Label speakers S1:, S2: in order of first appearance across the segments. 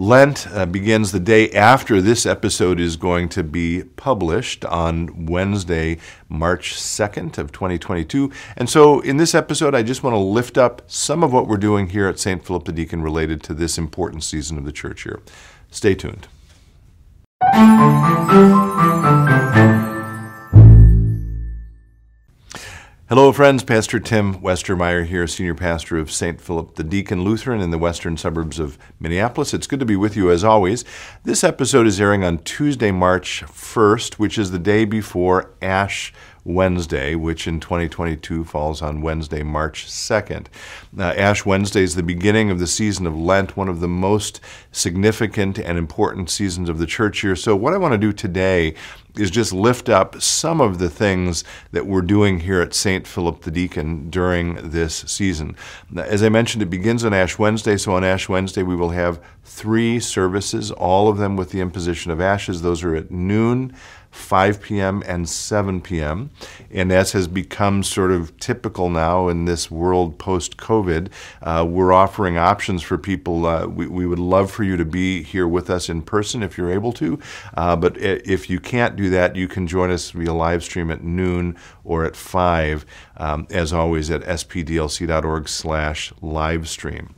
S1: Lent uh, begins the day after this episode is going to be published on Wednesday, March 2nd of 2022. And so in this episode, I just want to lift up some of what we're doing here at St. Philip the Deacon related to this important season of the church year. Stay tuned. Hello, friends. Pastor Tim Westermeyer here, Senior Pastor of St. Philip the Deacon Lutheran in the western suburbs of Minneapolis. It's good to be with you as always. This episode is airing on Tuesday, March 1st, which is the day before Ash Wednesday, which in 2022 falls on Wednesday, March 2nd. Uh, Ash Wednesday is the beginning of the season of Lent, one of the most significant and important seasons of the church year. So, what I want to do today is just lift up some of the things that we're doing here at St. Philip the Deacon during this season. As I mentioned, it begins on Ash Wednesday, so on Ash Wednesday we will have three services, all of them with the imposition of ashes. Those are at noon, 5 p.m. and 7 p.m. And as has become sort of typical now in this world post COVID, uh, we're offering options for people. Uh, we, we would love for you to be here with us in person if you're able to. Uh, but if you can't do that, you can join us via live stream at noon or at 5, um, as always, at spdlc.org slash live stream.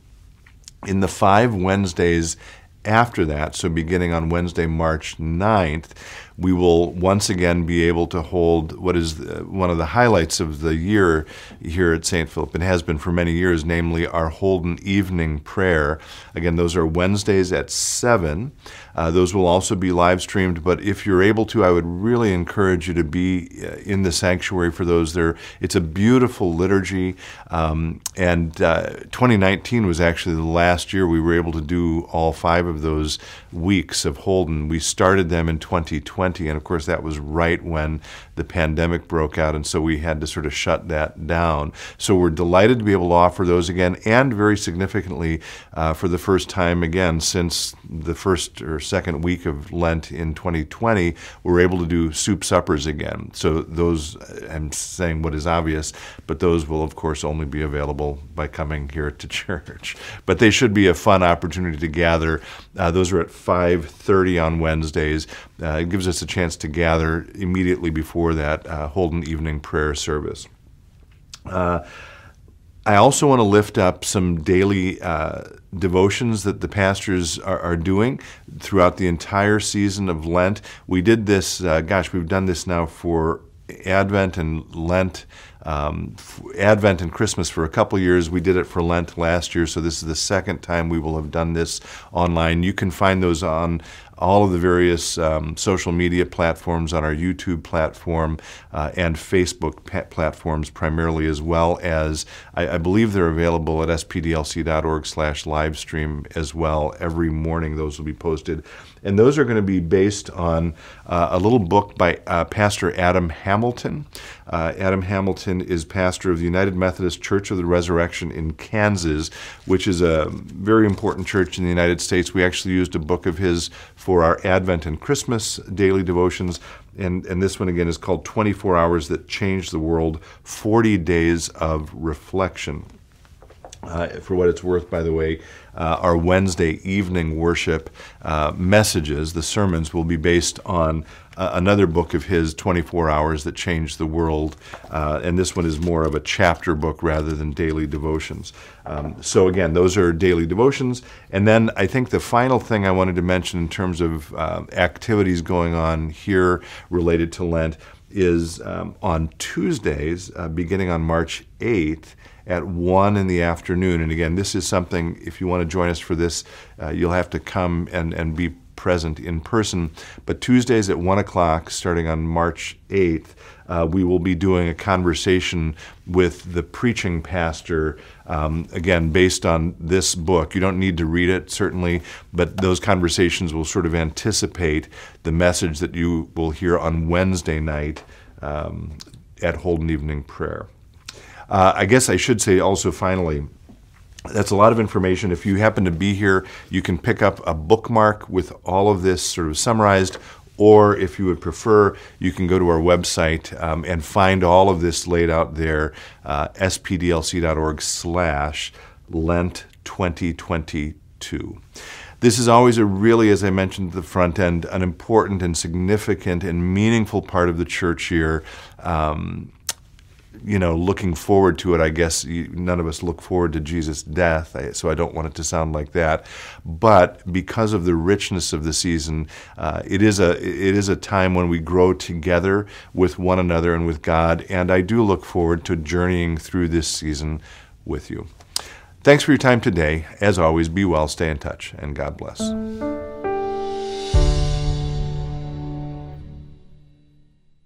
S1: In the five Wednesdays after that, so beginning on Wednesday, March 9th, we will once again be able to hold what is one of the highlights of the year here at St. Philip and has been for many years, namely our Holden evening prayer. Again, those are Wednesdays at 7. Uh, those will also be live streamed, but if you're able to, I would really encourage you to be uh, in the sanctuary for those. There, it's a beautiful liturgy, um, and uh, 2019 was actually the last year we were able to do all five of those weeks of Holden. We started them in 2020, and of course that was right when the pandemic broke out, and so we had to sort of shut that down. So we're delighted to be able to offer those again, and very significantly, uh, for the first time again since the first or second week of Lent in 2020, we're able to do soup suppers again. So those, I'm saying what is obvious, but those will of course only be available by coming here to church. But they should be a fun opportunity to gather. Uh, those are at 5:30 on Wednesdays. Uh, it gives a chance to gather immediately before that uh, evening prayer service. Uh, I also want to lift up some daily uh, devotions that the pastors are, are, doing throughout the entire season of Lent. We did this, uh, gosh, we've done this now for Advent and Lent, um, Advent and Christmas for a couple years. We did it for Lent last year, so this is the second time we will have done this online. You can find those on all of the various um, social media platforms on our YouTube platform uh, and Facebook platforms primarily, as well as I, I, believe they're available at spdlc.org slash livestream as well. Every morning those will be posted. And those are going to be based on uh, a little book by uh, Pastor Adam Hamilton. Uh, Adam Hamilton is pastor of the United Methodist Church of the Resurrection in Kansas, which is a very important church in the United States. We actually used a book of his for our Advent and Christmas daily devotions. And, and this one again is called 24 Hours That Changed the World 40 Days of Reflection. Uh, for what it's worth, by the way, uh, our Wednesday evening worship uh, messages, the sermons, will be based on uh, another book of his, 24 Hours That Changed the World. Uh, and this one is more of a chapter book rather than daily devotions. Um, so, again, those are daily devotions. And then I think the final thing I wanted to mention in terms of uh, activities going on here related to Lent is um, on Tuesdays, beginning on March 8th at 1 in the afternoon. And again, this is something, if you want to join us for this, uh, you'll have to come and, and be present in person. But Tuesdays at 1 o'clock, starting on March 8th, uh, we will be doing a conversation with the preaching pastor, um, again, based on this book. You don't need to read it, certainly, but those conversations will sort of anticipate the message that you will hear on Wednesday night um, at Holden Evening Prayer. Uh, I guess I should say also finally, that's a lot of information. If you happen to be here, you can pick up a bookmark with all of this sort of summarized, or if you would prefer, you can go to our website um, and find all of this laid out there, uh, spdlc.org slash Lent 2022. This is always a really, as I mentioned at the front end, an important and significant and meaningful part of the church year. Um, you know, looking forward to it. I guess none of us look forward to Jesus' death, so I don't want it to sound like that. But because of the richness of the season, uh, it is a it is a time when we grow together with one another and with God. And I do look forward to journeying through this season with you. Thanks for your time today. As always, be well, stay in touch, and God bless.